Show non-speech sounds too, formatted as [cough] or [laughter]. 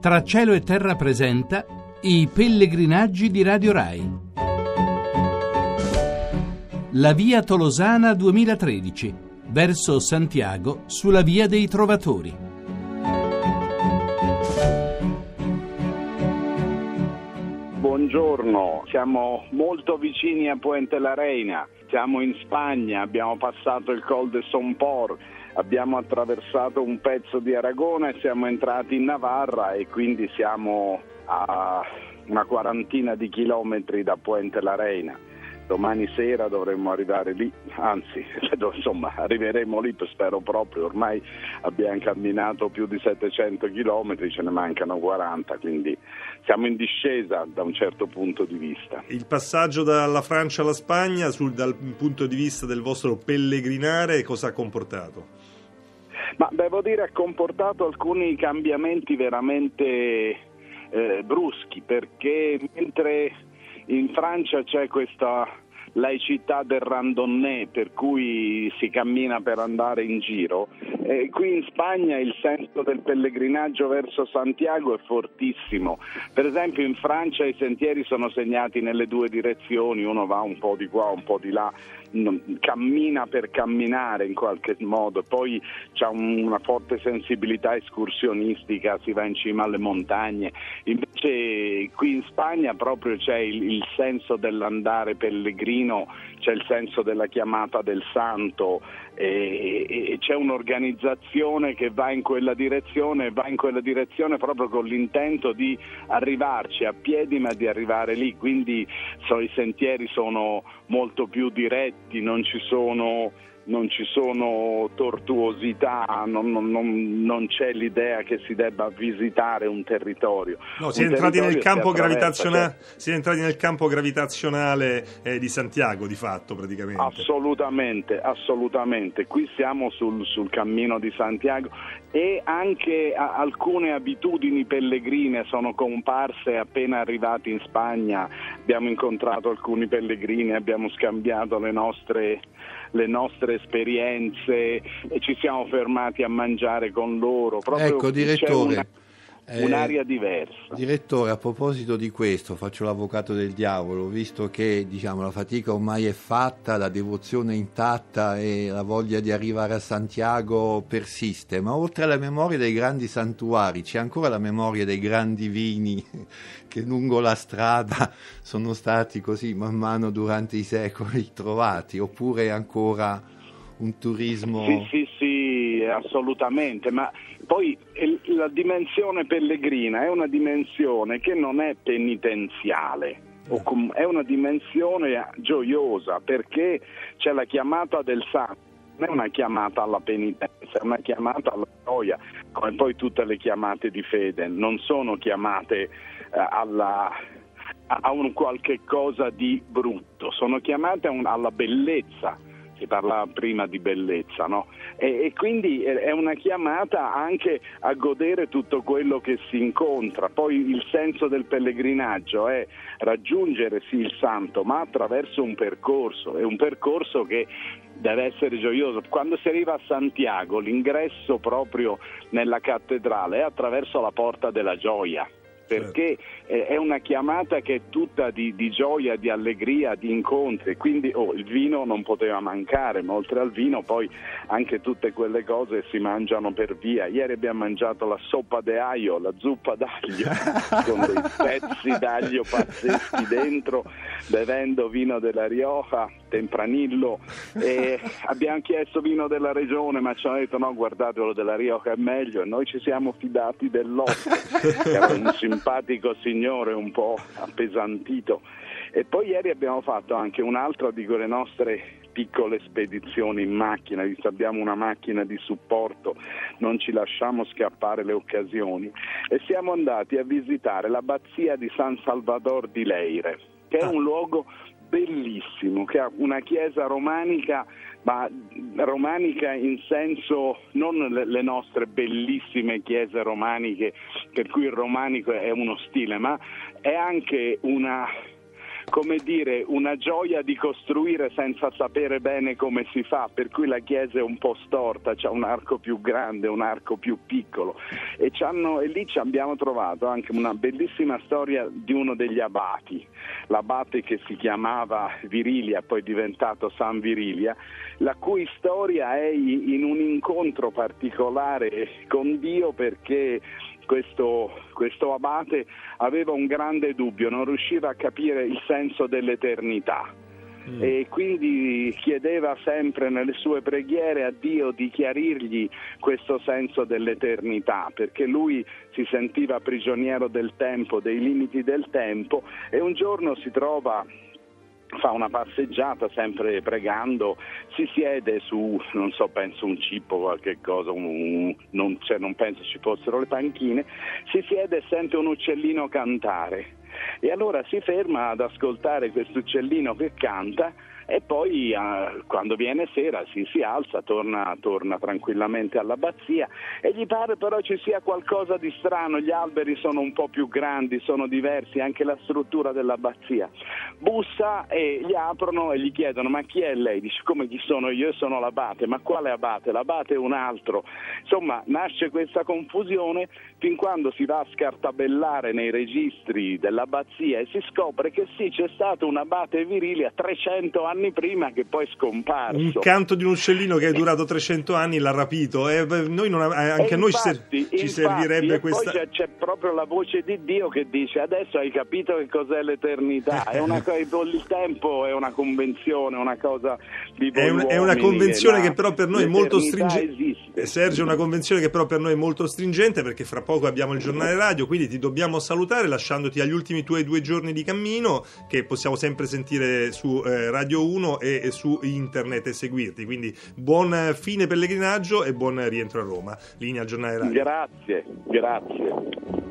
Tra cielo e terra presenta i pellegrinaggi di Radio Rai. La via Tolosana 2013, verso Santiago sulla via dei Trovatori. Buongiorno, siamo molto vicini a Puente la Reina, siamo in Spagna, abbiamo passato il Col de Somport abbiamo attraversato un pezzo di Aragona e siamo entrati in Navarra e quindi siamo a una quarantina di chilometri da Puente la Reina. Domani sera dovremmo arrivare lì, anzi, [laughs] insomma, arriveremo lì, spero proprio, ormai abbiamo camminato più di 700 chilometri, ce ne mancano 40, quindi siamo in discesa da un certo punto di vista. Il passaggio dalla Francia alla Spagna, sul, dal punto di vista del vostro pellegrinare, cosa ha comportato? Ma devo dire ha comportato alcuni cambiamenti veramente eh, bruschi perché mentre in Francia c'è questa laicità del randonnée per cui si cammina per andare in giro, eh, qui in Spagna il senso del pellegrinaggio verso Santiago è fortissimo. Per esempio in Francia i sentieri sono segnati nelle due direzioni, uno va un po' di qua, un po' di là cammina per camminare in qualche modo, poi c'è una forte sensibilità escursionistica, si va in cima alle montagne, invece qui in Spagna proprio c'è il, il senso dell'andare pellegrino, c'è il senso della chiamata del santo e, e c'è un'organizzazione che va in quella direzione, va in quella direzione proprio con l'intento di arrivarci a piedi ma di arrivare lì, quindi so, i sentieri sono molto più diretti, non ci sono non ci sono tortuosità, non, non, non, c'è l'idea che si debba visitare un territorio. No, si, è entrati, nel campo gravitazionale, cioè... si è entrati nel campo gravitazionale eh, di Santiago, di fatto, praticamente. Assolutamente, assolutamente. Qui siamo sul, sul cammino di Santiago e anche alcune abitudini pellegrine sono comparse appena arrivati in Spagna. Abbiamo incontrato alcuni pellegrini, abbiamo scambiato le nostre le nostre esperienze e ci siamo fermati a mangiare con loro. Proprio ecco, direttore. Eh, un'area diversa. Direttore, a proposito di questo, faccio l'avvocato del diavolo, visto che diciamo, la fatica ormai è fatta, la devozione è intatta e la voglia di arrivare a Santiago persiste, ma oltre alla memoria dei grandi santuari c'è ancora la memoria dei grandi vini [laughs] che lungo la strada sono stati così man mano durante i secoli trovati, oppure ancora un turismo... Sì, sì, sì, assolutamente, ma poi la dimensione pellegrina è una dimensione che non è penitenziale, è una dimensione gioiosa perché c'è la chiamata del santo non è una chiamata alla penitenza, è una chiamata alla gioia, come poi tutte le chiamate di fede, non sono chiamate eh, alla, a un qualche cosa di brutto, sono chiamate alla bellezza si parlava prima di bellezza, no? e, e, quindi è una chiamata anche a godere tutto quello che si incontra. Poi il senso del pellegrinaggio è raggiungere sì il santo, ma attraverso un percorso, è un percorso che deve essere gioioso. Quando si arriva a Santiago, l'ingresso proprio nella cattedrale è attraverso la porta della gioia perché certo. è una chiamata che è tutta di, di gioia, di allegria, di incontri, quindi oh, il vino non poteva mancare, ma oltre al vino poi anche tutte quelle cose si mangiano per via. Ieri abbiamo mangiato la soppa de aglio, la zuppa d'aglio, [laughs] con dei pezzi d'aglio pazzeschi dentro, bevendo vino della Rioja, tempranillo, e [laughs] abbiamo chiesto vino della regione, ma ci hanno detto no, guardate quello della Rioja è meglio, e noi ci siamo fidati dell'otto, che era un [laughs] simpatico signore un po' appesantito. E poi ieri abbiamo fatto anche un'altra di quelle nostre piccole spedizioni in macchina, visto abbiamo una macchina di supporto, non ci lasciamo scappare le occasioni e siamo andati a visitare l'abbazia di San Salvador di Leire, che è ah. un luogo bellissimo, che ha una chiesa romanica, ma romanica in senso non le nostre bellissime chiese romaniche, per cui il romanico è uno stile, ma è anche una come dire, una gioia di costruire senza sapere bene come si fa, per cui la chiesa è un po' storta, c'è un arco più grande, un arco più piccolo. E, e lì ci abbiamo trovato anche una bellissima storia di uno degli abati, l'abate che si chiamava Virilia, poi diventato San Virilia, la cui storia è in un incontro particolare con Dio perché questo, questo abate aveva un grande dubbio, non riusciva a capire il senso dell'eternità mm. e quindi chiedeva sempre nelle sue preghiere a Dio di chiarirgli questo senso dell'eternità, perché lui si sentiva prigioniero del tempo, dei limiti del tempo e un giorno si trova fa una passeggiata sempre pregando, si siede su, non so, penso un cippo, qualche cosa, un, non, cioè, non penso ci fossero le panchine, si siede e sente un uccellino cantare e allora si ferma ad ascoltare questo uccellino che canta e poi eh, quando viene sera si, si alza, torna, torna, tranquillamente all'abbazia e gli pare però ci sia qualcosa di strano, gli alberi sono un po' più grandi, sono diversi, anche la struttura dell'abbazia. Bussa e gli aprono e gli chiedono ma chi è lei? Dice come chi sono io? Io sono l'abate, ma quale abate? L'abate è un altro. Insomma nasce questa confusione fin quando si va a scartabellare nei registri dell'abbazia e si scopre che sì c'è stato un abate virile a 300 anni prima che poi è scomparso. Un canto di un uccellino che è durato 300 anni l'ha rapito. E noi non, anche a noi ser- ci infatti, servirebbe questa. Poi c'è, c'è, proprio la voce di Dio che dice: Adesso hai capito che cos'è l'eternità. [laughs] È una, il tempo è una convenzione, una cosa di È, un, è una convenzione che, che, però per noi è molto stringente. Sergio, è una convenzione che però per noi è molto stringente perché fra poco abbiamo il giornale radio. Quindi ti dobbiamo salutare lasciandoti agli ultimi tuoi due giorni di cammino che possiamo sempre sentire su eh, Radio 1 e su internet e seguirti. Quindi buon fine pellegrinaggio e buon rientro a Roma. Linea al giornale radio. Grazie, grazie.